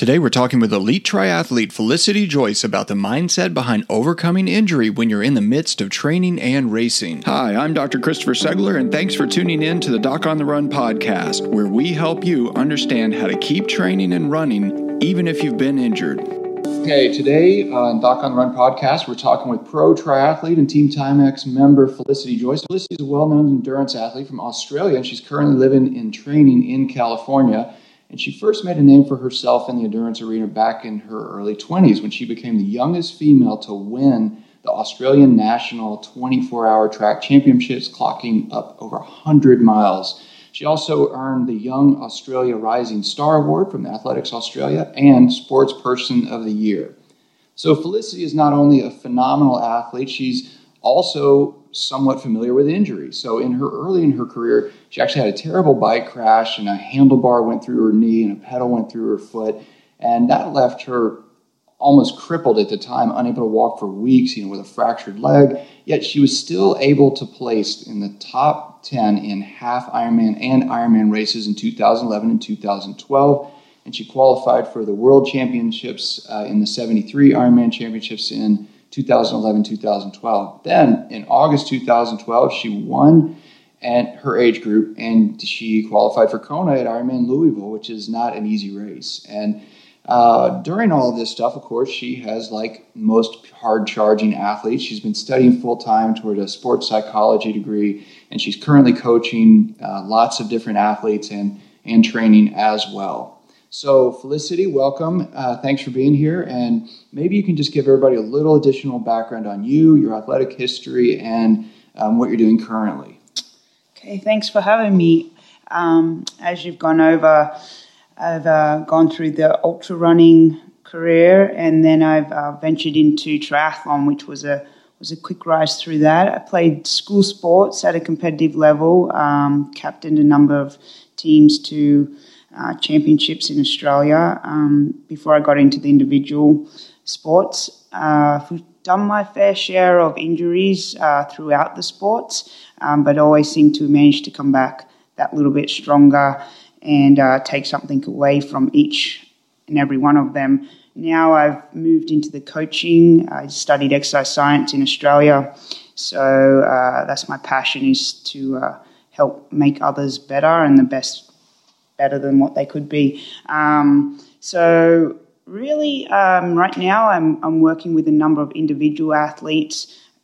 Today, we're talking with elite triathlete Felicity Joyce about the mindset behind overcoming injury when you're in the midst of training and racing. Hi, I'm Dr. Christopher Segler, and thanks for tuning in to the Doc on the Run podcast, where we help you understand how to keep training and running even if you've been injured. Okay, today on Doc on the Run podcast, we're talking with pro triathlete and Team Timex member Felicity Joyce. Felicity is a well known endurance athlete from Australia, and she's currently living in training in California. And she first made a name for herself in the endurance arena back in her early 20s when she became the youngest female to win the Australian National 24 Hour Track Championships, clocking up over 100 miles. She also earned the Young Australia Rising Star Award from Athletics Australia and Sports Person of the Year. So Felicity is not only a phenomenal athlete, she's also somewhat familiar with injuries. So in her early in her career, she actually had a terrible bike crash and a handlebar went through her knee and a pedal went through her foot. And that left her almost crippled at the time, unable to walk for weeks, you know, with a fractured leg. Yet she was still able to place in the top 10 in half Ironman and Ironman races in 2011 and 2012. And she qualified for the World Championships uh, in the 73 Ironman Championships in 2011 2012. Then in August 2012, she won at her age group and she qualified for Kona at Ironman Louisville, which is not an easy race. And uh, during all this stuff, of course, she has, like most hard charging athletes, she's been studying full time toward a sports psychology degree, and she's currently coaching uh, lots of different athletes and, and training as well. So, Felicity, welcome. Uh, thanks for being here. And maybe you can just give everybody a little additional background on you, your athletic history, and um, what you're doing currently. Okay, thanks for having me. Um, as you've gone over, I've uh, gone through the ultra running career, and then I've uh, ventured into triathlon, which was a was a quick rise through that. I played school sports at a competitive level, um, captained a number of teams to uh, championships in Australia um, before I got into the individual sports. Uh, done my fair share of injuries uh, throughout the sports, um, but always seem to manage to come back that little bit stronger and uh, take something away from each and every one of them. Now I've moved into the coaching. I studied exercise science in Australia, so uh, that's my passion is to uh, help make others better and the best better than what they could be. Um, so really, um, right now, I'm, I'm working with a number of individual athletes,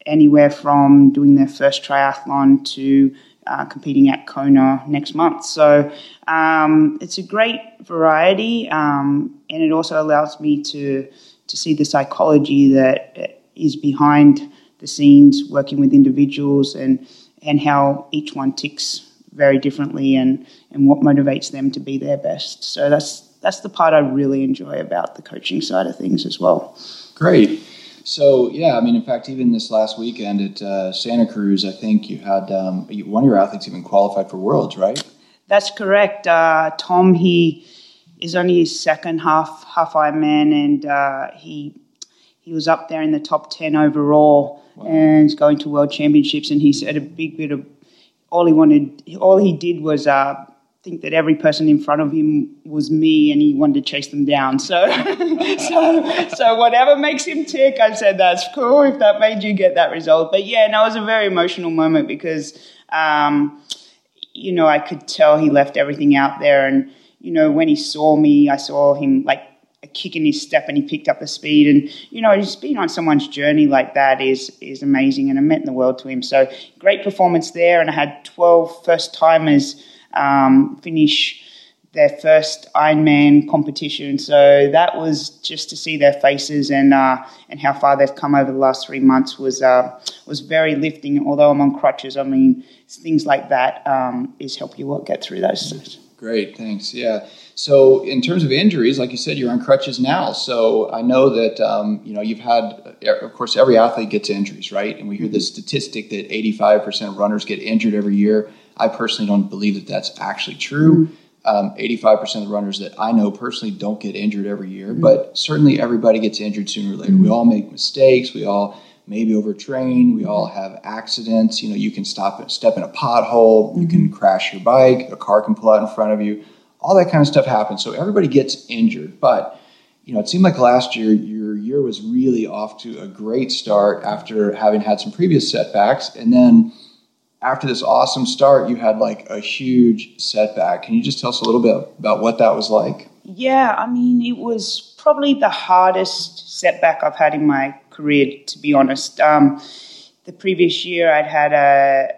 anywhere from doing their first triathlon to uh, competing at Kona next month. So um, it's a great variety, um, and it also allows me to to see the psychology that is behind the scenes, working with individuals, and and how each one ticks very differently and, and what motivates them to be their best. So that's that's the part I really enjoy about the coaching side of things as well. Great. So yeah, I mean, in fact, even this last weekend at uh, Santa Cruz, I think you had um, one of your athletes even qualified for Worlds, right? That's correct. Uh, Tom, he is only his second half half Ironman, and uh, he he was up there in the top ten overall, wow. and going to World Championships, and he said a big bit of all he wanted, all he did was uh, think that every person in front of him was me, and he wanted to chase them down. So, so, so whatever makes him tick, I said that's cool if that made you get that result. But yeah, no, it was a very emotional moment because, um, you know, I could tell he left everything out there, and you know, when he saw me, I saw him like kick in his step and he picked up the speed. And, you know, just being on someone's journey like that is, is amazing and it meant the world to him. So great performance there. And I had 12 first timers um, finish their first Ironman competition. So that was just to see their faces and uh, and how far they've come over the last three months was uh, was very lifting. Although I'm on crutches, I mean things like that um, is help you get through those. Great, thanks. Yeah. So, in terms of injuries, like you said, you're on crutches now. So, I know that um, you know you've had, of course, every athlete gets injuries, right? And we hear the statistic that 85% of runners get injured every year. I personally don't believe that that's actually true. Um, 85% of the runners that I know personally don't get injured every year, mm-hmm. but certainly everybody gets injured sooner or later. Mm-hmm. We all make mistakes. We all maybe overtrain. We all have accidents. You know, you can stop step in a pothole. Mm-hmm. You can mm-hmm. crash your bike. A car can pull out in front of you. All that kind of stuff happens. So everybody gets injured. But you know, it seemed like last year your year was really off to a great start after having had some previous setbacks, and then after this awesome start, you had like a huge setback. Can you just tell us a little bit about what that was like? Yeah, I mean, it was probably the hardest setback I've had in my career, to be honest. Um, the previous year, I'd had a,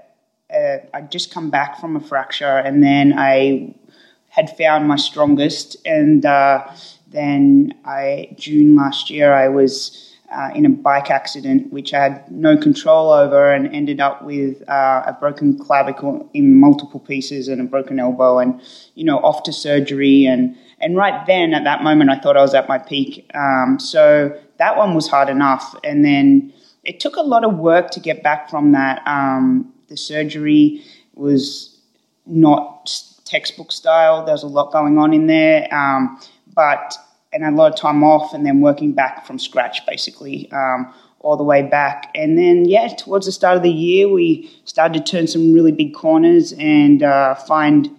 a, I'd just come back from a fracture, and then I had found my strongest, and uh, then I June last year I was. Uh, in a bike accident, which I had no control over, and ended up with uh, a broken clavicle in multiple pieces and a broken elbow, and you know, off to surgery. And and right then, at that moment, I thought I was at my peak. Um, so that one was hard enough, and then it took a lot of work to get back from that. Um, the surgery was not textbook style. There was a lot going on in there. Um, but and a lot of time off and then working back from scratch basically um, all the way back. And then yeah towards the start of the year we started to turn some really big corners and uh, find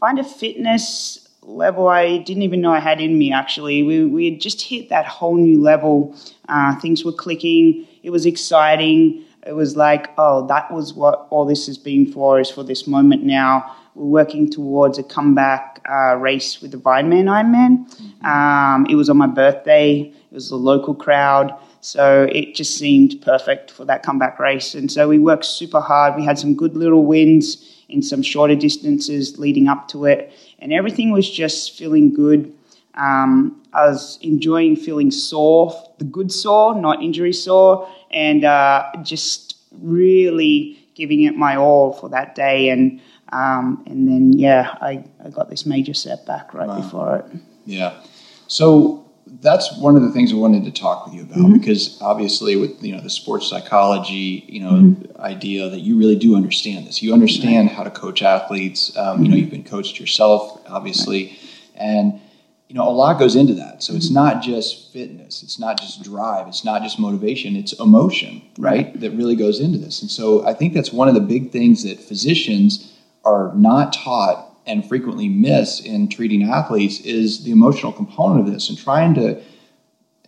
find a fitness level I didn't even know I had in me actually. We, we had just hit that whole new level. Uh, things were clicking. It was exciting. It was like oh that was what all this has been for is for this moment now we're working towards a comeback uh, race with the Vineman Ironman. Mm-hmm. Um, it was on my birthday. It was a local crowd. So it just seemed perfect for that comeback race. And so we worked super hard. We had some good little wins in some shorter distances leading up to it. And everything was just feeling good. Um, I was enjoying feeling sore, the good sore, not injury sore, and uh, just really giving it my all for that day. And um, and then, yeah, I, I got this major setback right wow. before it. Yeah. So that's one of the things I wanted to talk with you about mm-hmm. because obviously with you know the sports psychology you know mm-hmm. idea that you really do understand this. You understand right. how to coach athletes. Um, mm-hmm. You know you've been coached yourself, obviously, right. and you know a lot goes into that. So it's mm-hmm. not just fitness. It's not just drive. It's not just motivation. It's emotion, right? right? That really goes into this. And so I think that's one of the big things that physicians are not taught and frequently miss in treating athletes is the emotional component of this and trying to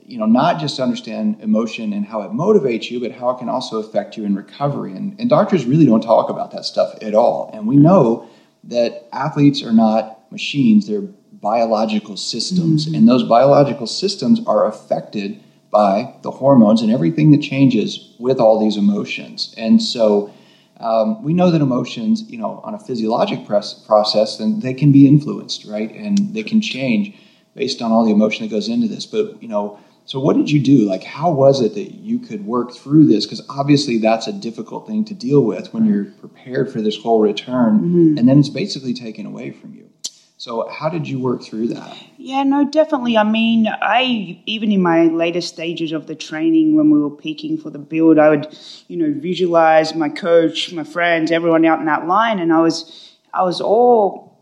you know not just understand emotion and how it motivates you but how it can also affect you in recovery. And, and doctors really don't talk about that stuff at all. And we know that athletes are not machines. They're biological systems. Mm-hmm. and those biological systems are affected by the hormones and everything that changes with all these emotions. And so um, we know that emotions, you know, on a physiologic process, then they can be influenced, right? And they can change based on all the emotion that goes into this. But, you know, so what did you do? Like, how was it that you could work through this? Because obviously that's a difficult thing to deal with when you're prepared for this whole return, mm-hmm. and then it's basically taken away from you. So, how did you work through that? Yeah, no, definitely. I mean, I even in my later stages of the training, when we were peaking for the build, I would, you know, visualize my coach, my friends, everyone out in that line, and I was, I was all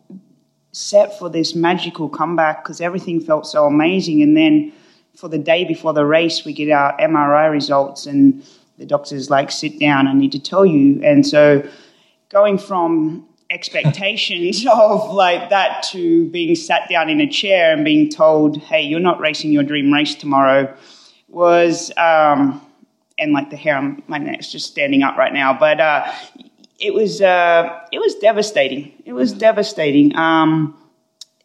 set for this magical comeback because everything felt so amazing. And then for the day before the race, we get our MRI results, and the doctor's like, "Sit down, I need to tell you." And so, going from expectations of like that to being sat down in a chair and being told, "Hey, you're not racing your dream race tomorrow," was um, and like the hair on my neck's just standing up right now. But uh, it was uh, it was devastating. It was devastating. Um,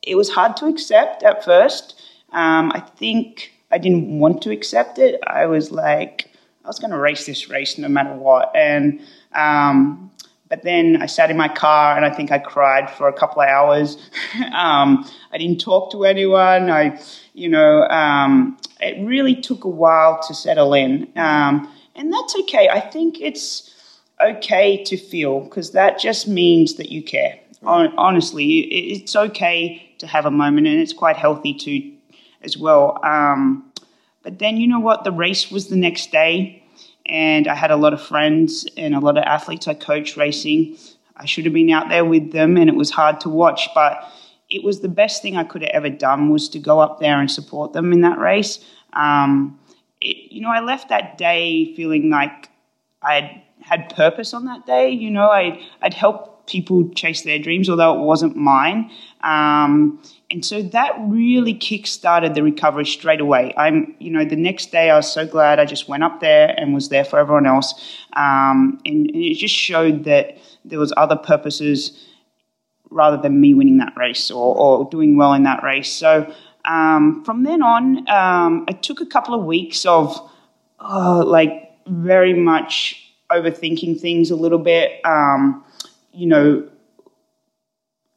it was hard to accept at first. Um, I think I didn't want to accept it. I was like, I was going to race this race no matter what, and um, but then I sat in my car and I think I cried for a couple of hours. um, I didn't talk to anyone. I, you know, um, it really took a while to settle in. Um, and that's okay. I think it's okay to feel because that just means that you care. Honestly, it's okay to have a moment and it's quite healthy to as well. Um, but then, you know what? The race was the next day and I had a lot of friends and a lot of athletes I coached racing. I should have been out there with them, and it was hard to watch, but it was the best thing I could have ever done was to go up there and support them in that race. Um, it, you know, I left that day feeling like I had purpose on that day. You know, I, I'd helped people chase their dreams, although it wasn't mine. Um, and so that really kick-started the recovery straight away. I'm, you know, the next day I was so glad I just went up there and was there for everyone else, um, and, and it just showed that there was other purposes rather than me winning that race or, or doing well in that race. So um, from then on, um, it took a couple of weeks of uh, like very much overthinking things a little bit. Um, you know,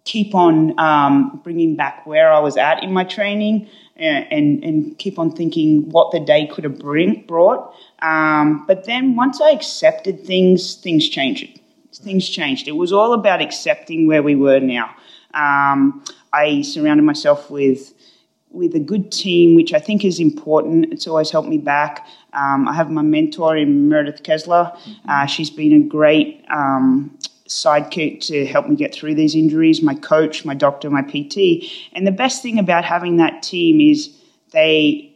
keep on um, bringing back where I was at in my training and, and, and keep on thinking what the day could have bring, brought. Um, but then once I accepted things, things changed. Things changed. It was all about accepting where we were now. Um, I surrounded myself with with a good team, which I think is important. It's always helped me back. Um, I have my mentor in Meredith Kessler. Mm-hmm. Uh, she's been a great um, sidekick to help me get through these injuries, my coach, my doctor, my PT. And the best thing about having that team is they,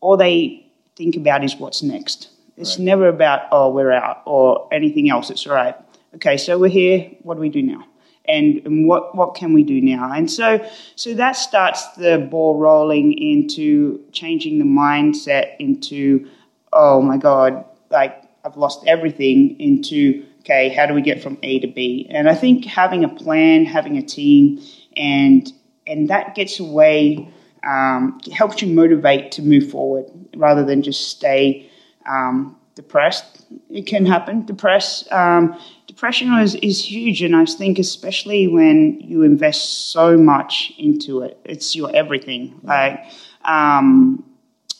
all they think about is what's next. It's right. never about, oh, we're out or anything else. It's all right. Okay, so we're here. What do we do now? And, and what, what can we do now? And so, so that starts the ball rolling into changing the mindset into, oh my God, like I've lost everything, into okay, how do we get from A to B? And I think having a plan, having a team, and and that gets away um, helps you motivate to move forward rather than just stay um, depressed. It can happen. Depress, um, depression is, is huge, and I think especially when you invest so much into it, it's your everything. Like, um,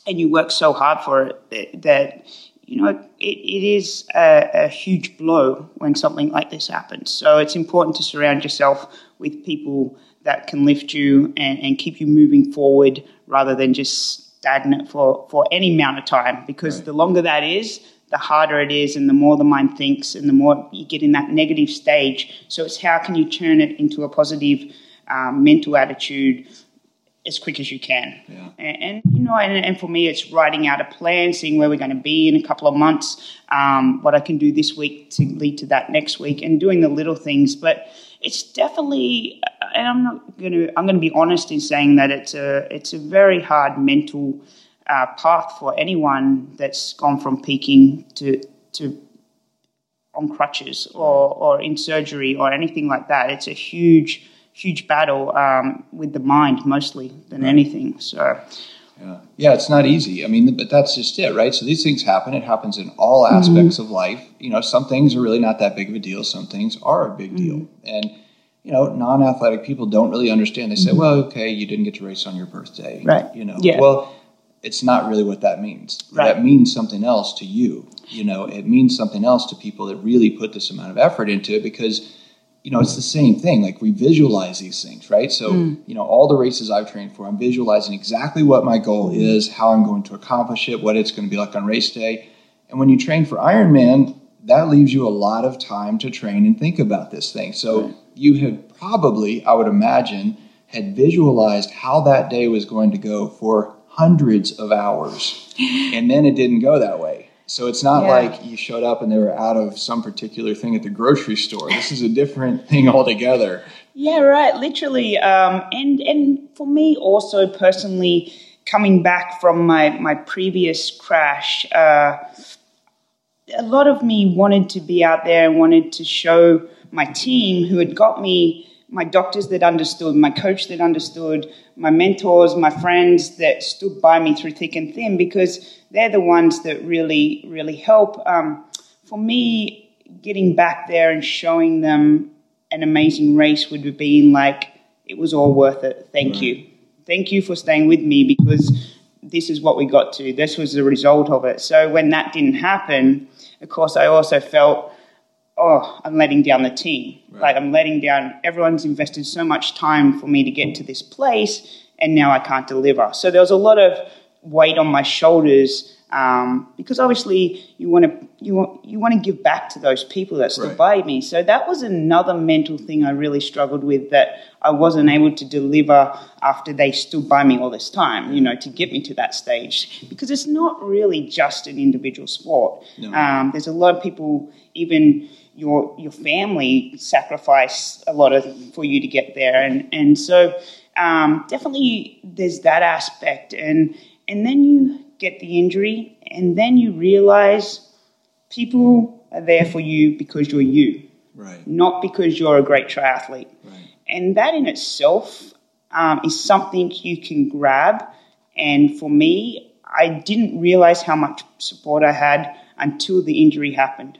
and you work so hard for it that you know, it, it is a, a, huge blow when something like this happens. So it's important to surround yourself with people that can lift you and, and keep you moving forward rather than just stagnant for, for any amount of time. Because right. the longer that is, the harder it is, and the more the mind thinks, and the more you get in that negative stage. So it's how can you turn it into a positive um, mental attitude as quick as you can. Yeah. And, and, you know, and, and, for me, it's writing out a plan, seeing where we're going to be in a couple of months, um, what I can do this week to lead to that next week, and doing the little things. But it's definitely, and I'm not going to, I'm going to be honest in saying that it's a, it's a very hard mental uh, path for anyone that's gone from peaking to to on crutches or, or in surgery or anything like that. It's a huge huge battle um, with the mind mostly than right. anything. So. Yeah. yeah, it's not easy. I mean, but that's just it, right? So these things happen. It happens in all mm-hmm. aspects mm-hmm. of life. You know, some things are really not that big of a deal. Some things are a big deal. Mm-hmm. And you know, non-athletic people don't really understand. They say, mm-hmm. "Well, okay, you didn't get to race on your birthday." Right. You know. Yeah. Well, it's not really what that means. Right. That means something else to you. You know, it means something else to people that really put this amount of effort into it because you know, it's the same thing. Like we visualize these things, right? So, mm. you know, all the races I've trained for, I'm visualizing exactly what my goal is, how I'm going to accomplish it, what it's going to be like on race day. And when you train for Ironman, that leaves you a lot of time to train and think about this thing. So right. you have probably, I would imagine, had visualized how that day was going to go for hundreds of hours. and then it didn't go that way. So it's not yeah. like you showed up and they were out of some particular thing at the grocery store. This is a different thing altogether. Yeah, right. Literally, um, and and for me also personally, coming back from my my previous crash, uh, a lot of me wanted to be out there and wanted to show my team who had got me my doctors that understood, my coach that understood, my mentors, my friends that stood by me through thick and thin because they're the ones that really, really help. Um, for me, getting back there and showing them an amazing race would have been like, it was all worth it. Thank right. you. Thank you for staying with me because this is what we got to. This was the result of it. So when that didn't happen, of course, I also felt oh, I'm letting down the team. Right. Like I'm letting down, everyone's invested so much time for me to get to this place, and now I can't deliver. So there was a lot of weight on my shoulders um, because obviously you want to you want you want to give back to those people that stood right. by me. So that was another mental thing I really struggled with that I wasn't able to deliver after they stood by me all this time. You know, to get me to that stage because it's not really just an individual sport. No. Um, there's a lot of people even your your family sacrifice a lot of for you to get there, and and so um, definitely there's that aspect, and and then you get the injury, and then you realize people are there for you because you're you, Right. not because you're a great triathlete, Right. and that in itself um, is something you can grab. And for me, I didn't realize how much support I had until the injury happened,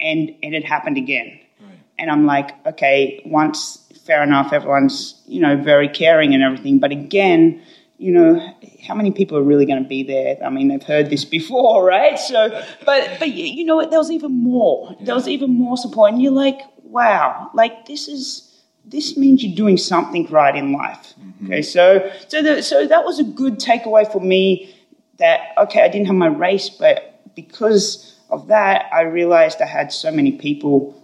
and and it happened again. Right. And I'm like, okay, once fair enough, everyone's you know very caring and everything, but again, you know, how many people are really going to be there? I mean, they've heard this before, right? So, but but you know what? There was even more. There was even more support, and you're like, wow, like this is this means you're doing something right in life. Mm-hmm. Okay, so so the, so that was a good takeaway for me. That okay, I didn't have my race, but because of that, I realized I had so many people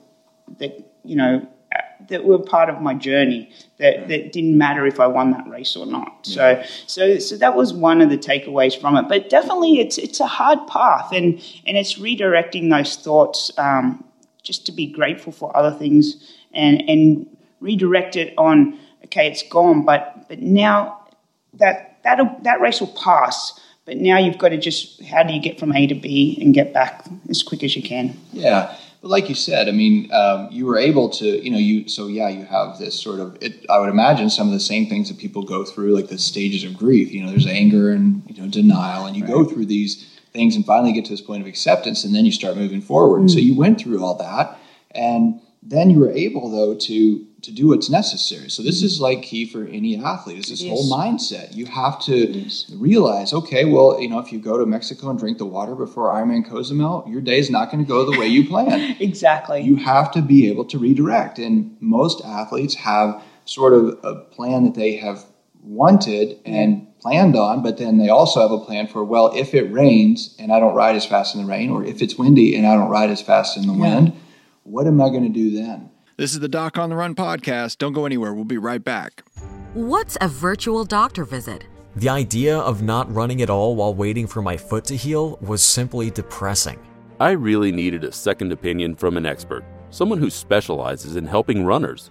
that you know that were part of my journey that, that didn't matter if I won that race or not. So so so that was one of the takeaways from it. But definitely, it's it's a hard path, and and it's redirecting those thoughts um, just to be grateful for other things and and redirect it on okay, it's gone, but but now that that that race will pass. But now you've got to just how do you get from A to B and get back as quick as you can. Yeah, but like you said, I mean, um, you were able to, you know, you so yeah, you have this sort of. It, I would imagine some of the same things that people go through, like the stages of grief. You know, there's anger and you know denial, and you go through these things and finally get to this point of acceptance, and then you start moving forward. So you went through all that, and then you were able though to to do what's necessary. So this is like key for any athlete. Is this It whole mindset? You have to is. realize, okay, well, you know, if you go to Mexico and drink the water before Ironman Cozumel, your day is not going to go the way you plan. Exactly. you have to be able to redirect. And most athletes have sort of a plan that they have wanted and planned on, but then they also have a plan for, well, if it rains and I don't ride as fast in the rain, or if it's windy and I don't ride as fast in the wind, what am I going to do then? This is the Doc on the Run podcast. Don't go anywhere. We'll be right back. What's a virtual doctor visit? The idea of not running at all while waiting for my foot to heal was simply depressing. I really needed a second opinion from an expert, someone who specializes in helping runners.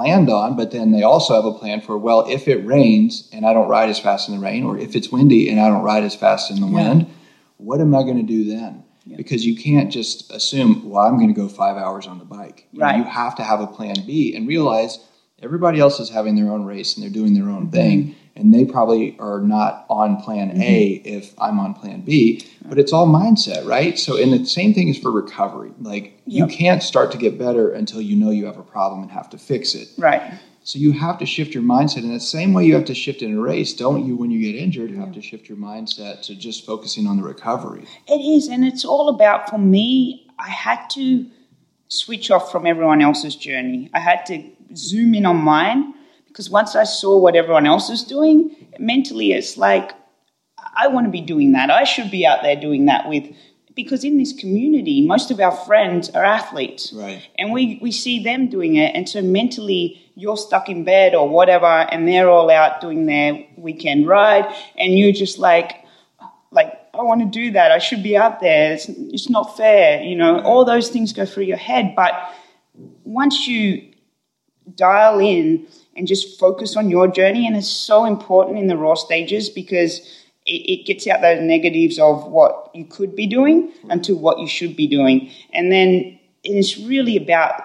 planned on, but then they also have a plan for, well, if it rains and I don't ride as fast in the rain, or if it's windy and I don't ride as fast in the wind, what am I going to do then? Because you can't just assume, well, I'm going to go five hours on the bike. You know, You have to have a plan B and realize everybody else is having their own race and they're doing their own thing. And they probably are not on plan A mm-hmm. if I'm on plan B, but it's all mindset, right? So, and the same thing is for recovery. Like, you can't start to get better until you know you have a problem and have to fix it. Right. So, you have to shift your mindset. In the same way you have to shift in a race, don't you, when you get injured, have to shift your mindset to just focusing on the recovery? It is, and it's all about for me. I had to switch off from everyone else's journey. I had to zoom in on mine because once I saw what everyone else is doing, mentally it's like I want to be doing that. I should be out there doing that with because in this community, most of our friends are athletes. Right. And we, we see them doing it. And so mentally, you're stuck in bed or whatever, and they're all out doing their weekend ride. And you're just like, like I want to do that. I should be out there. It's, it's not fair. You know, all those things go through your head. But once you dial in and just focus on your journey, and it's so important in the raw stages because it, it gets out those negatives of what you could be doing into what you should be doing, and then it's really about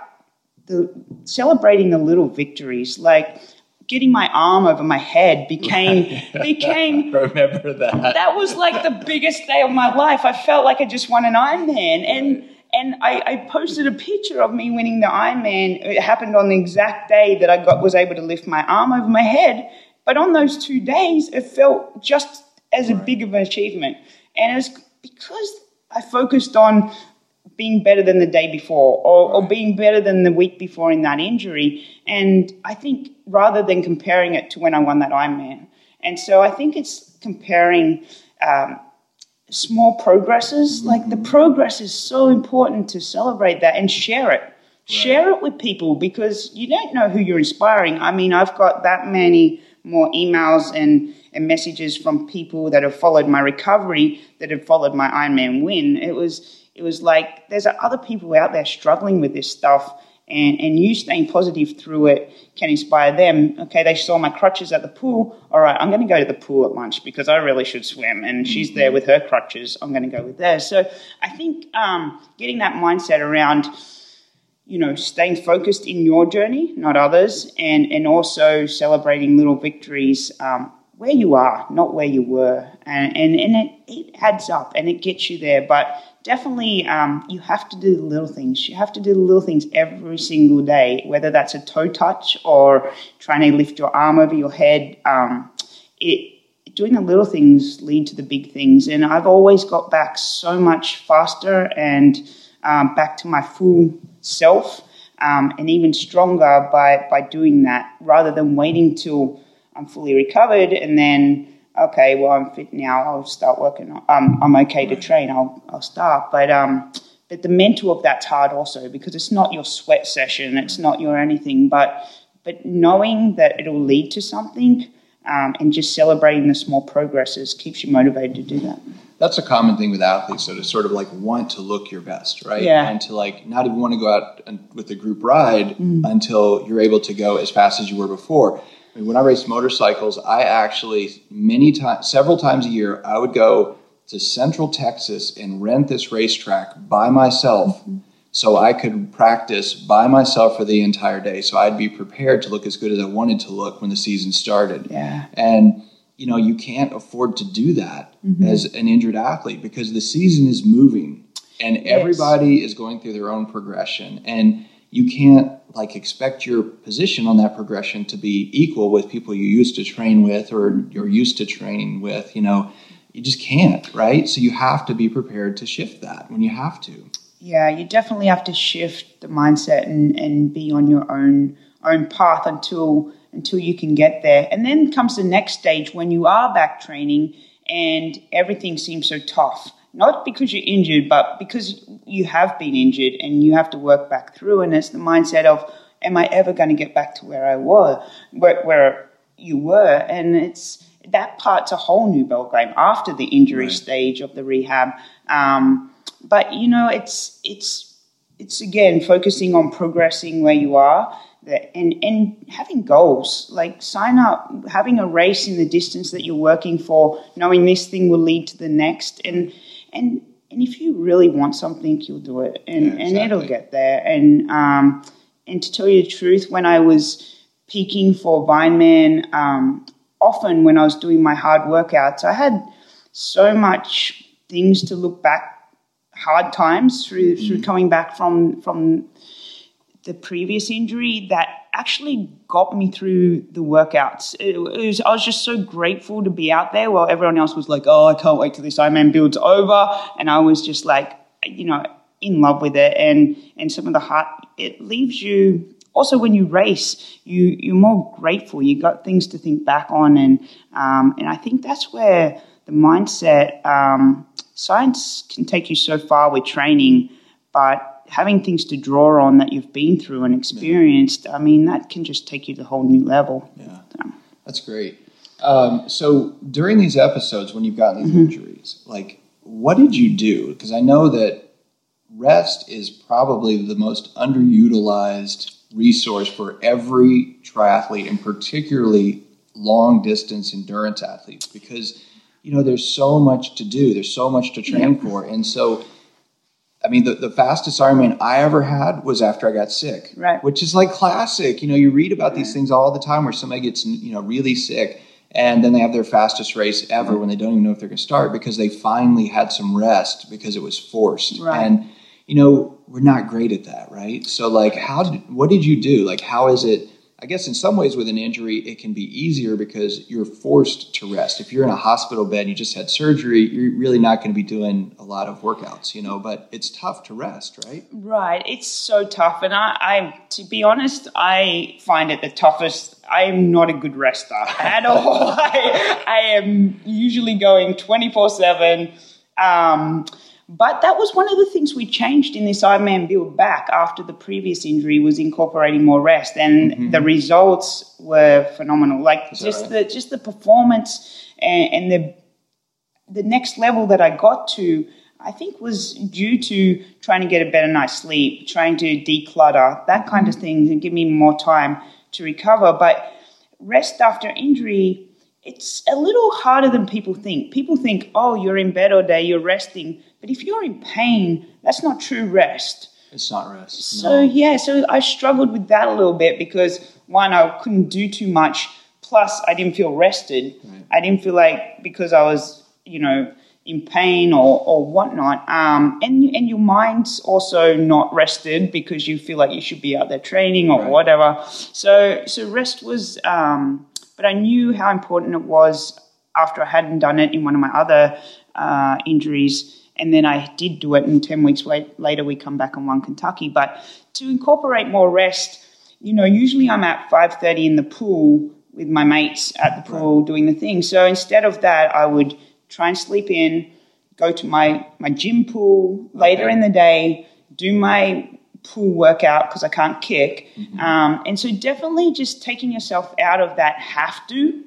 the celebrating the little victories, like getting my arm over my head became became remember that. that was like the biggest day of my life. I felt like I just won an Ironman, and and I, I, posted a picture of me winning the Ironman. It happened on the exact day that I got was able to lift my arm over my head. But on those two days, it felt just as a big of an achievement, and it was because I focused on being better than the day before or, or, being better than the week before in that injury. And I think rather than comparing it to when I won that Ironman. And so I think it's comparing um, small progresses. Like the progress is so important to celebrate that and share it. Right. Share it with people because you don't know who you're inspiring. I mean, I've got that many more emails and, and messages from people that have followed my recovery, that have followed my Ironman win. It was it was like there's other people out there struggling with this stuff and, and you staying positive through it can inspire them. Okay, they saw my crutches at the pool. All right, I'm going to go to the pool at lunch because I really should swim. And she's there with her crutches. I'm going to go with theirs. So I think um, getting that mindset around, you know, staying focused in your journey, not others, and, and also celebrating little victories um, where you are, not where you were. And, and, and it, it adds up and it gets you there. But definitely um, you have to do the little things. You have to do the little things every single day, whether that's a toe touch or trying to lift your arm over your head. Um, it, doing the little things lead to the big things. And I've always got back so much faster and um, back to my full self um, and even stronger by, by doing that rather than waiting till I'm fully recovered and then okay, well, I'm fit now. I'll start working. On, um, I'm okay to train. I'll I'll start. But um, but the mental of that's hard also because it's not your sweat session. It's not your anything. But but knowing that it'll lead to something. Um, and just celebrating the small progresses keeps you motivated to do that. That's a common thing with athletes, so to sort of like want to look your best, right? Yeah. And to like not even want to go out with a group ride mm. until you're able to go as fast as you were before when I raced motorcycles, I actually many times, several times a year, I would go to Central Texas and rent this racetrack by myself, mm-hmm. so I could practice by myself for the entire day. So I'd be prepared to look as good as I wanted to look when the season started. Yeah, and you know you can't afford to do that mm-hmm. as an injured athlete because the season is moving and yes. everybody is going through their own progression and you can't like expect your position on that progression to be equal with people you used to train with or you're used to training with you know? You just can't right? So you have to be prepared to shift that when you have to. Yeah you definitely have to shift the mindset and, and be on your own own path until until you can get there. And then comes the next stage when you are back training and everything seems so tough not because you're injured, but because you have been injured and you have to work back through. And it's the mindset of, am I ever going to get back to where I was, where, where you were? And it's that part's a whole new ballgame after the injury right. stage of the rehab. Um, but you know, it's it's it's again focusing on progressing where you are and and having goals like sign up having a race in the distance that you're working for knowing this thing will lead to the next and and and if you really want something, you'll do it, and, yeah, exactly. and it'll get there. And um, and to tell you the truth, when I was peaking for Vineman, um, often when I was doing my hard workouts, I had so much things to look back, hard times through mm-hmm. through coming back from from the previous injury that actually got me through the workouts. It was, I was just so grateful to be out there while everyone else was like, oh, I can't wait till this Ironman build's over. And I was just like, you know, in love with it. And, and some of the heart, it leaves you also when you race, you, you're more grateful. You got things to think back on. And, um, and I think that's where the mindset, um, science can take you so far with training, but having things to draw on that you've been through and experienced, I mean, that can just take you to a whole new level. Yeah, so. that's great. Um, so during these episodes, when you've gotten these Mhm. injuries, like what did you do? Because I know that rest is probably the most underutilized resource for every triathlete, and particularly long distance endurance athletes, because you know there's so much to do, there's so much to train for, and so. I mean, the, the fastest Ironman I ever had was after I got sick, Right. which is like classic. You know, you read about these things all the time where somebody gets, you know, really sick and then they have their fastest race ever when they don't even know if they're going to start because they finally had some rest because it was forced. Right. And, you know, we're not great at that, right? So, like, how did, what did you do? Like, how is it? I guess in some ways with an injury, it can be easier because you're forced to rest. If you're in a hospital bed, and you just had surgery, you're really not going to be doing a lot of workouts, you know, but it's tough to rest, right? Right. It's so tough. And I, I to be honest, I find it the toughest. I am not a good rester at all. I, I am usually going 24 um, 7 but that was one of the things we changed in this Ironman build back after the previous injury was incorporating more rest, and mm-hmm. the results were phenomenal. Like that just the just the performance and, and the the next level that I got to, I think, was due to trying to get a better night's sleep, trying to declutter, that mm-hmm. kind of thing, and give me more time to recover. But rest after injury, it's a little harder than people think. People think, oh, you're in bed all day, you're resting. But if you're in pain, that's not true rest. It's not rest. So yeah, so I struggled with that a little bit because one, I couldn't do too much. Plus, I didn't feel rested. I didn't feel like because I was, you know, in pain or or whatnot. Um, and and your mind's also not rested because you feel like you should be out there training or whatever. So so rest was. Um, but I knew how important it was after I hadn't done it in one of my other uh, injuries and then I did do it, and ten weeks wait, later we come back and won Kentucky. But to incorporate more rest, you know, usually I'm at five thirty in the pool with my mates at the pool doing the thing. So instead of that, I would try and sleep in, go to my my gym pool later in the day, do my pool workout because I can't kick, um, and so definitely just taking yourself out of that have to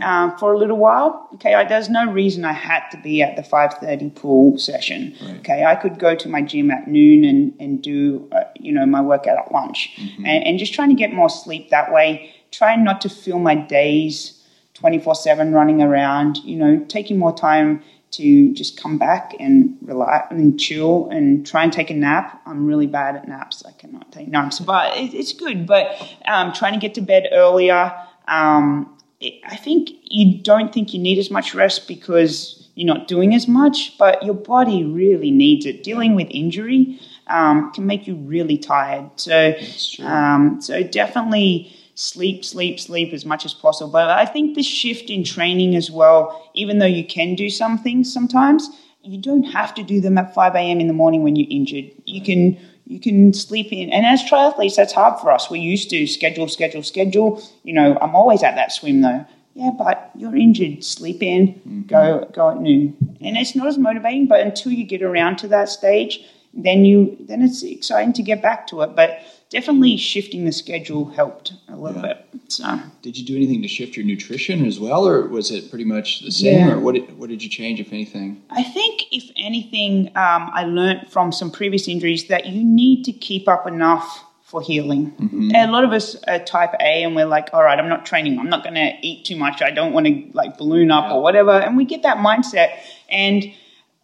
um, for a little while. Okay, I, there's no reason I had to be at the 5:30 pool session. Okay, I could go to my gym at noon and and do uh, you know my workout at lunch, and, and just trying to get more sleep that way. Trying not to fill my days 24/7 running around. You know, taking more time to just come back and relax and chill and try and take a nap. I'm really bad at naps. I cannot take naps, but it, it's good. But um, trying to get to bed earlier. Um, I think you don't think you need as much rest because you're not doing as much, but your body really needs it. Dealing with injury um, can make you really tired. So, um, so definitely sleep, sleep, sleep as much as possible. But I think the shift in training as well, even though you can do some things sometimes, you don't have to do them at 5 a.m. in the morning when you're injured. You can you can sleep in. And as triathletes, that's hard for us. We're used to schedule, schedule, schedule. You know, I'm always at that swim though. Yeah, but you're injured. Sleep in, mm-hmm. go go at noon. And it's not as motivating, but until you get around to that stage, then you then it's exciting to get back to it. But definitely shifting the schedule helped a little bit. So Did you do anything to shift your nutrition as well, or was it pretty much the same? Yeah. Or what did, what did you change, if anything? I think, if anything, um, I learnt from some previous injuries that you need to keep up enough for healing. A lot of us are type A, and we're like, all right, I'm not training. I'm not going to eat too much. I don't want to like balloon up or whatever. And we get that mindset. And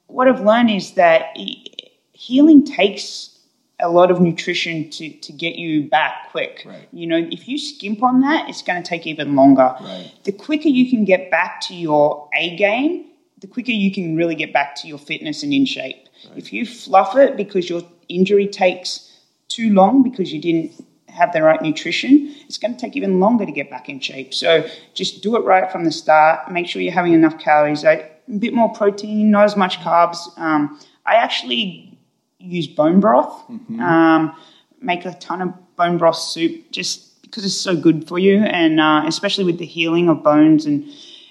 what I've learned is that healing takes a lot of nutrition to, to get you back quick. You know, if you skimp on that, it's going to take even longer. The quicker you can get back to your A game, the quicker you can really get back to your fitness and in shape. If you fluff it because your injury takes too long because you didn't have the right nutrition, it's going to take even longer to get back in shape. So just do it right from the start. Make sure you're having enough calories, a bit more protein, not as much carbs. Um, I actually use bone broth. Um, make a ton of bone broth soup just because it's so good for you, and uh, especially with the healing of bones and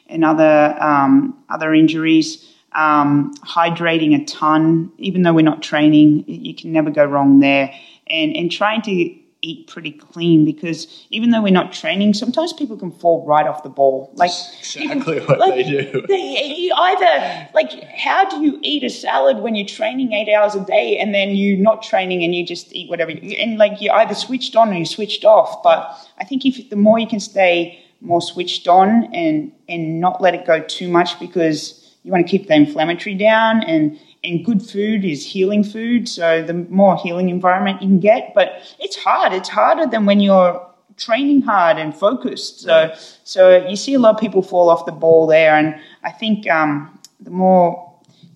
and other um, other injuries. Um, hydrating a ton, even though we're not training, you can never go wrong there. And and trying to eat pretty clean because even though we're not training, sometimes people can fall right off the ball. Like exactly people, what like, they do. They, you either like, how do you eat a salad when you're training eight hours a day and then you're not training and you just eat whatever? You, and like you're either switched on or you're switched off. But I think if the more you can stay more switched on and and not let it go too much because you want to keep the inflammatory down and and good food is healing food. So the more healing environment you can get, but it's hard. It's harder than when you're training hard and focused. So so you see a lot of people fall off the ball there, and I think um, the more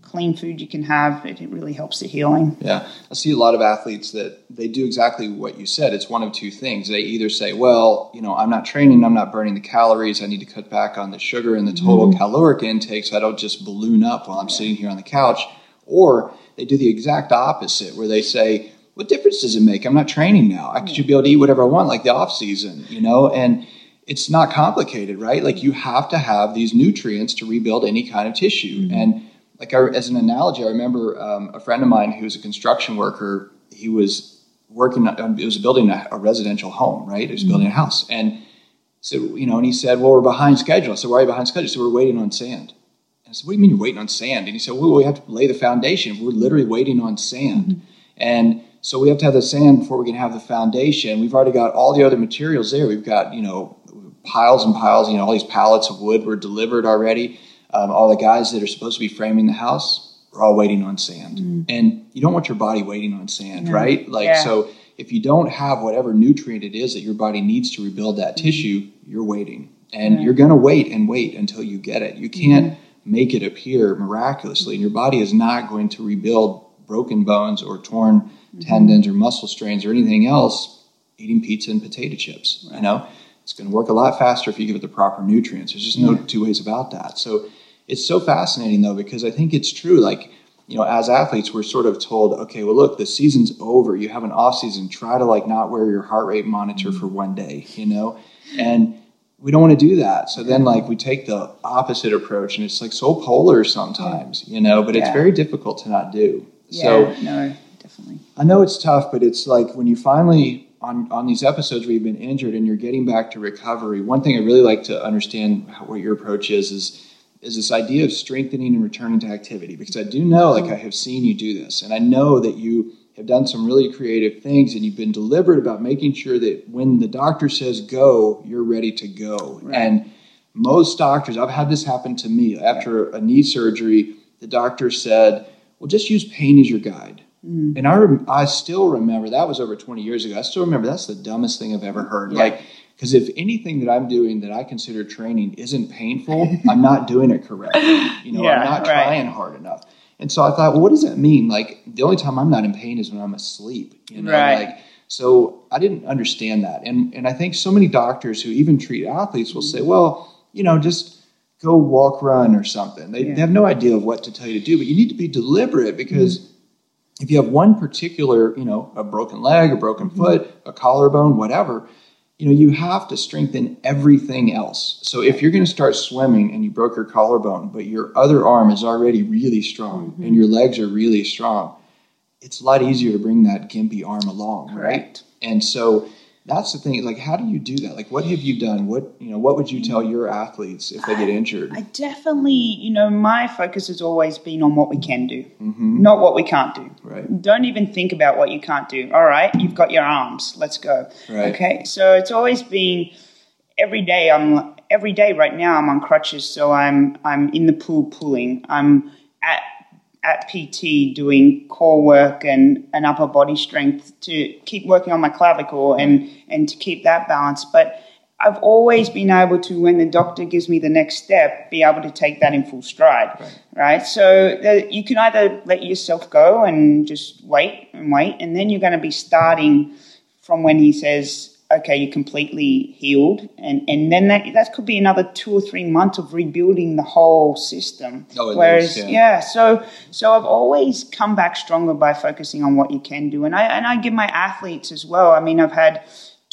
clean food you can have, it, it really helps the healing. Yeah, I see a lot of athletes that they do exactly what you said. It's one of two things. They either say, "Well, you know, I'm not training, I'm not burning the calories. I need to cut back on the sugar and the total mm-hmm. caloric intake, so I don't just balloon up while I'm sitting here on the couch." Or they do the exact opposite, where they say, "What difference does it make? I'm not training now. I should be able to eat whatever I want, like the off season, you know." And it's not complicated, right? Like you have to have these nutrients to rebuild any kind of tissue. Mm-hmm. And like I, as an analogy, I remember um, a friend of mine who was a construction worker. He was working. Um, it was building a, a, residential home, right? He was mm-hmm. building a house, and so you know, and he said, "Well, we're behind schedule." I said, "Why are you behind schedule?" So we're waiting on sand. Said, What do you mean you're waiting on sand? And he said, Well, we have to lay the foundation. We're literally waiting on sand. Mm-hmm. And so we have to have the sand before we can have the foundation. We've already got all the other materials there. We've got, you know, piles and piles, you know, all these pallets of wood were delivered already. Um, all the guys that are supposed to be framing the house are all waiting on sand. Mm-hmm. And you don't want your body waiting on sand, right? Like, yeah. so if you don't have whatever nutrient it is that your body needs to rebuild that mm-hmm. tissue, you're waiting. And yeah. you're going to wait and wait until you get it. You can't mm-hmm make it appear miraculously. And your body is not going to rebuild broken bones or torn mm-hmm. tendons or muscle strains or anything else eating pizza and potato chips. Right. You know, it's going to work a lot faster if you give it the proper nutrients. There's just no yeah. two ways about that. So it's so fascinating though because I think it's true. Like you know, as athletes, we're sort of told, okay, well, look, the season's over. You have an off season. Try to like not wear your heart rate monitor mm-hmm. for one day. You know, and we don't want to do that. So then, like, we take the opposite approach, and it's like so polar sometimes, you know. But yeah. it's very difficult to not do. Yeah, so no, definitely. I know it's tough, but it's like when you finally on on these episodes where you've been injured and you're getting back to recovery. One thing I really like to understand what your approach is is is this idea of strengthening and returning to activity because I do know, like, I have seen you do this, and I know that you have done some really creative things and you've been deliberate about making sure that when the doctor says go, you're ready to go. Right. And most doctors, I've had this happen to me after a knee surgery, the doctor said, well, just use pain as your guide. Mm. And I, rem- I still remember that was over 20 years ago. I still remember that's the dumbest thing I've ever heard. Yeah. Like, because if anything that I'm doing that I consider training isn't painful, I'm not doing it correctly. You know, yeah, I'm not right. trying hard enough. And so I thought, well, what does that mean? Like the only time I'm not in pain is when I'm asleep. You know, right. like so I didn't understand that. And and I think so many doctors who even treat athletes will say, well, you know, just go walk, run, or something. They, yeah. they have no idea of what to tell you to do, but you need to be deliberate because. Mm-hmm. If you have one particular, you know, a broken leg, a broken mm-hmm. foot, a collarbone, whatever, you know, you have to strengthen everything else. So if you're going to start swimming and you broke your collarbone, but your other arm is already really strong mm-hmm. and your legs are really strong, it's a lot easier to bring that gimpy arm along, right? right? And so that's the thing like how do you do that like what have you done what you know what would you tell your athletes if they get injured i definitely you know my focus has always been on what we can do mm-hmm. not what we can't do don't even think about what you can't do all right you've got your arms let's go right. okay so it's always been every day i'm every day right now i'm on crutches so i'm i'm in the pool pulling i'm at at PT doing core work and, and upper body strength to keep working on my clavicle and, and to keep that balance. But I've always been able to, when the doctor gives me the next step, be able to take that in full stride, right? right? So the, you can either let yourself go and just wait and wait, and then you're going to be starting from when he says, okay, you're completely healed, and and then that that could be another two or three months of rebuilding the whole system. Oh, Whereas, is, yeah. yeah. so so I've always come back stronger by focusing on what you can do, and I and I give my athletes as well. I mean, I've had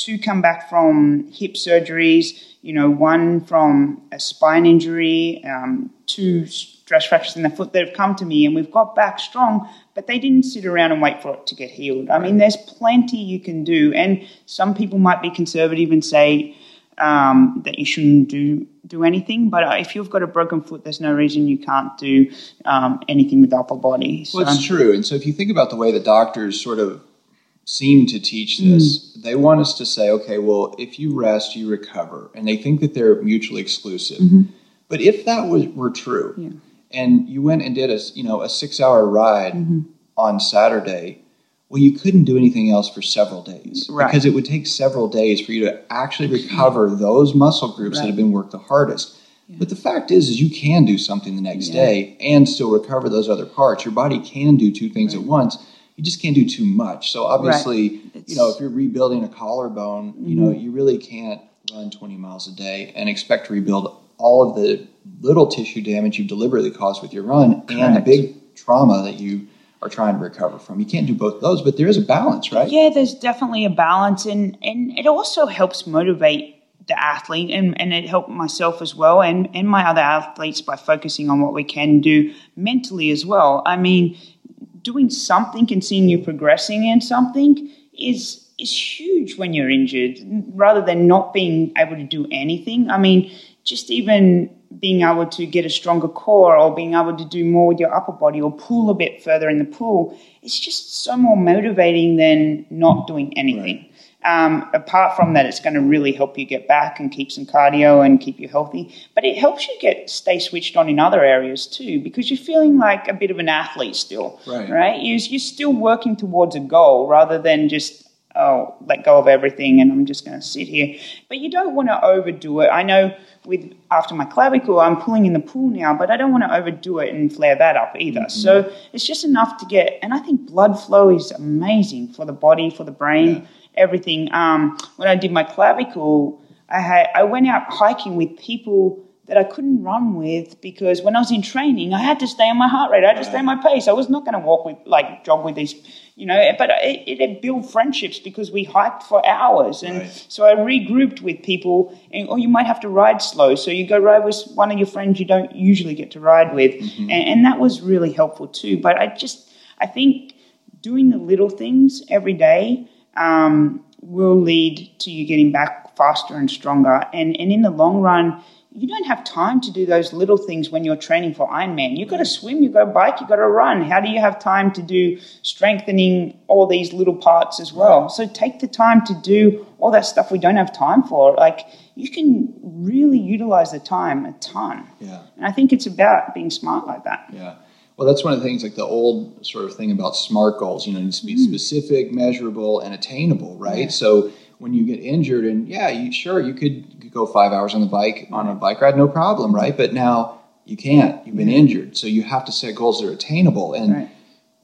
two come back from hip surgeries, you know, one from a spine injury, um, two stress fractures in the foot that have come to me, and we've got back strong, but they didn't sit around and wait for it to get healed. I mean, there's plenty you can do, and some people might be conservative and say um, that you shouldn't do do anything. But uh, if you've got a broken foot, there's no reason you can't do um, anything with the upper body. So. Well, it's true. And so if you think about the way the doctors sort of seem to teach this, mm. they want us to say, okay, well, if you rest, you recover. And they think that they're mutually exclusive. Mm-hmm. But if that was, were true, yeah. and you went and did a you know a six hour ride mm-hmm. on Saturday, well, you couldn't do anything else for several days right. because it would take several days for you to actually recover those muscle groups right. that have been worked the hardest. Yeah. But the fact is, is you can do something the next yeah. day and still recover those other parts. Your body can do two things right. at once. You just can't do too much. So obviously, you know, if you're rebuilding a collarbone, mm-hmm. you know, you really can't run 20 miles a day and expect to rebuild all of the little tissue damage you've deliberately caused with your run Correct. and the big trauma that you are trying to recover from. You can't do both those, but there is a balance, right? Yeah, there's definitely a balance, and and it also helps motivate the athlete, and, and it helped myself as well, and and my other athletes by focusing on what we can do mentally as well. I mean, doing something and seeing you progressing in something is is huge when you're injured, rather than not being able to do anything. I mean, just even being able to get a stronger core or being able to do more with your upper body or pull a bit further in the pool, it's just so more motivating than not doing anything. Right. Um, apart from that, it's going to really help you get back and keep some cardio and keep you healthy. But it helps you get stay switched on in other areas too, because you're feeling like a bit of an athlete still, right? right? You're, you're still working towards a goal rather than just oh, let go of everything and I'm just going to sit here. But you don't want to overdo it. I know with after my clavicle, I'm pulling in the pool now, but I don't want to overdo it and flare that up either. Mm-hmm. So it's just enough to get, and I think blood flow is amazing for the body, for the brain, yeah. Everything. Um, when I did my clavicle, I had I went out hiking with people that I couldn't run with because when I was in training, I had to stay on my heart rate. I had to stay on my pace. I was not going to walk with, like, jog with these, you know, but it, it built friendships because we hiked for hours. And right. so I regrouped with people, and, or you might have to ride slow. So you go ride with one of your friends you don't usually get to ride with. Mm-hmm. And, and that was really helpful too. But I just, I think doing the little things every day um, will lead to you getting back faster and stronger. And, and in the long run, you don't have time to do those little things when you're training for Ironman. You've got to swim, you've got to bike, you've got to run. How do you have time to do strengthening all these little parts as well? So take the time to do all that stuff we don't have time for. Like you can really utilize the time a ton. Yeah. And I think it's about being smart like that. Yeah. Well, that's one of the things, like the old sort of thing about SMART goals. You know, it needs to be mm. specific, measurable, and attainable, right? Yeah. So when you get injured, and yeah, you sure you could go five hours on the bike on a bike ride, no problem, right? But now you can't. You've been injured, so you have to set goals that are attainable, and right.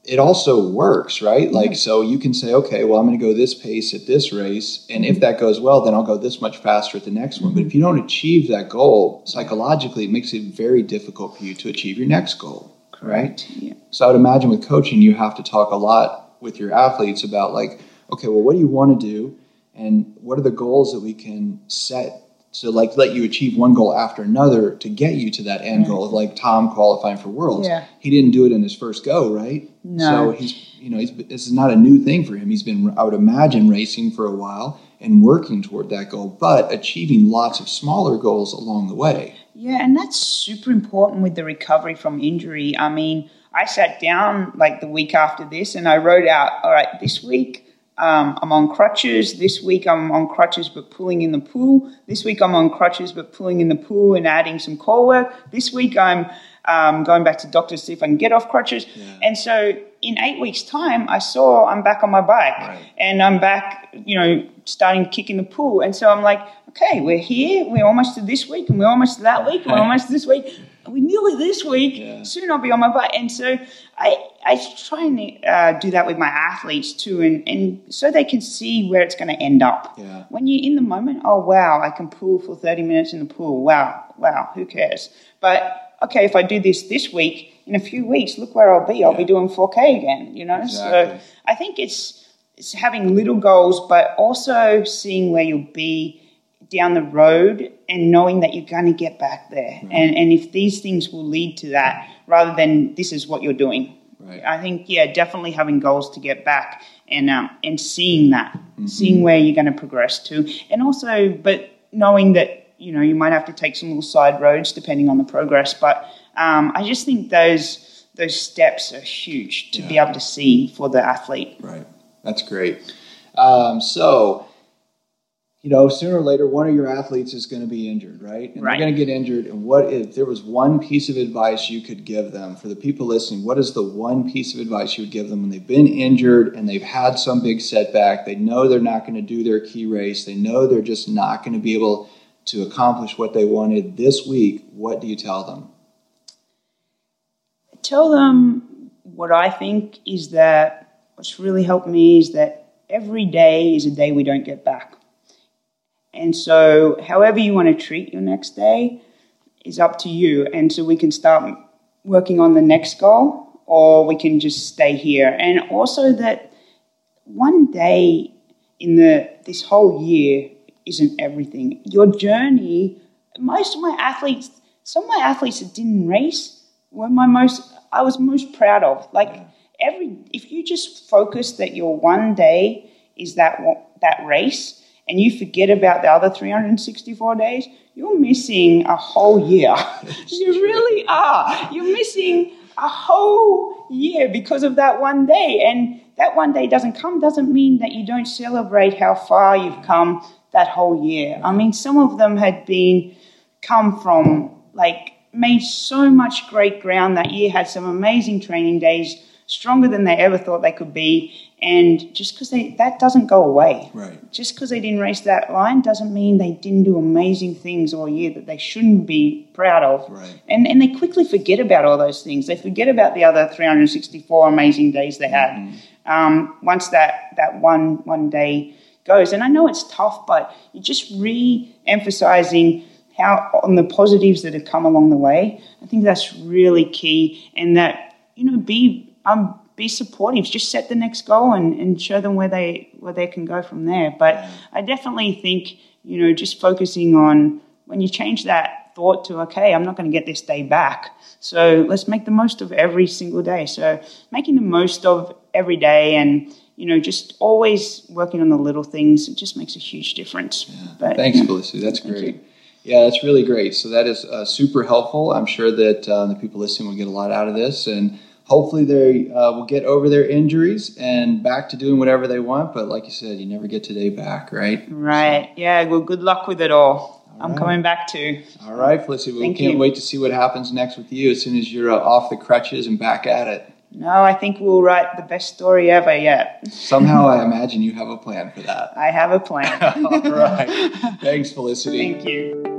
it also works, right? Like so, you can say, okay, well, I'm going to go this pace at this race, and if that goes well, then I'll go this much faster at the next one. But if you don't achieve that goal psychologically, it makes it very difficult for you to achieve your next goal, right? Yeah. So I would imagine with coaching, you have to talk a lot with your athletes about like, okay, well, what do you want to do? and what are the goals that we can set to like let you achieve one goal after another to get you to that end goal like tom qualifying for worlds yeah. he didn't do it in his first go right no. so he's you know he's, this is not a new thing for him he's been i would imagine racing for a while and working toward that goal but achieving lots of smaller goals along the way yeah and that's super important with the recovery from injury i mean i sat down like the week after this and i wrote out all right this week um, I'm on crutches. This week I'm on crutches but pulling in the pool. This week I'm on crutches but pulling in the pool and adding some core work. This week I'm um, going back to doctor to see if I can get off crutches. Yeah. And so in eight weeks' time, I saw I'm back on my bike right. and I'm back, you know, starting to kick in the pool. And so I'm like, okay, we're here. We're almost to this week and we're almost to that week and we're almost to this week We're nearly this week. Yeah. Soon I'll be on my bike. And so I, I try and uh, do that with my athletes too, and, and so they can see where it's going to end up. Yeah. When you're in the moment, oh wow, I can pool for 30 minutes in the pool. Wow, wow, who cares? But okay, if I do this this week, in a few weeks, look where I'll be. I'll yeah. be doing 4K again, you know? Exactly. So I think it's it's having little goals, but also seeing where you'll be down the road and knowing that you're going to get back there. And, and if these things will lead to that rather than this is what you're doing. Right. I think, yeah, definitely having goals to get back and, um, and seeing that, Mm-hmm. seeing where you're going to progress to. And also, but knowing that, you know, you might have to take some little side roads depending on the progress. But um, I just think those, those steps are huge to be able to see for the athlete. Right. That's great. Um, so, you know, sooner or later, one of your athletes is going to be injured, right? And Right. they're going to get injured. And what if there was one piece of advice you could give them for the people listening? What is the one piece of advice you would give them when they've been injured and they've had some big setback? They know they're not going to do their key race. They know they're just not going to be able to accomplish what they wanted this week. What do you tell them? tell them what I think is that what's really helped me is that every day is a day we don't get back. And so, however you want to treat your next day is up to you. And so, we can start working on the next goal or we can just stay here. And also, that one day in the this whole year isn't everything. Your journey, most of my athletes, some of my athletes that didn't race were my most I was most proud of. Like every if you just focus that your one day is that that race and you forget about the other 364 days, you're missing a whole year. you really are. You're missing a whole year because of that one day. And that one day doesn't come doesn't mean that you don't celebrate how far you've come that whole year. I mean, some of them had been come from like made so much great ground that year, had some amazing training days, stronger than they ever thought they could be. And just because they that doesn't go away. Right. Just because they didn't race that line doesn't mean they didn't do amazing things all year that they shouldn't be proud of. Right. And and they quickly forget about all those things. They forget about the other 364 amazing days they had. Um, once that that one one day goes, and I know it's tough, but you're just re-emphasizing how on the positives that have come along the way. I think that's really key, and that you know be um be supportive. Just set the next goal and, and show them where they where they can go from there. But I definitely think you know just focusing on when you change that thought to okay, I'm not going to get this day back. So let's make the most of every single day. So making the most of every day and you know just always working on the little things it just makes a huge difference. But, Thanks, Felicity. That's great. Yeah, that's really great. So that is uh, super helpful. I'm sure that uh, the people listening will get a lot out of this, and hopefully they uh, will get over their injuries and back to doing whatever they want. But like you said, you never get today back, right? Right. Yeah. Well, good luck with it all. I'm coming back too. All right, Felicity. We Thank can't you. wait to see what happens next with you as soon as you're uh, off the crutches and back at it. No, I think we'll write the best story ever yet. Somehow, I imagine you have a plan for that. I have a plan. All right. Thanks, Felicity. Thank you.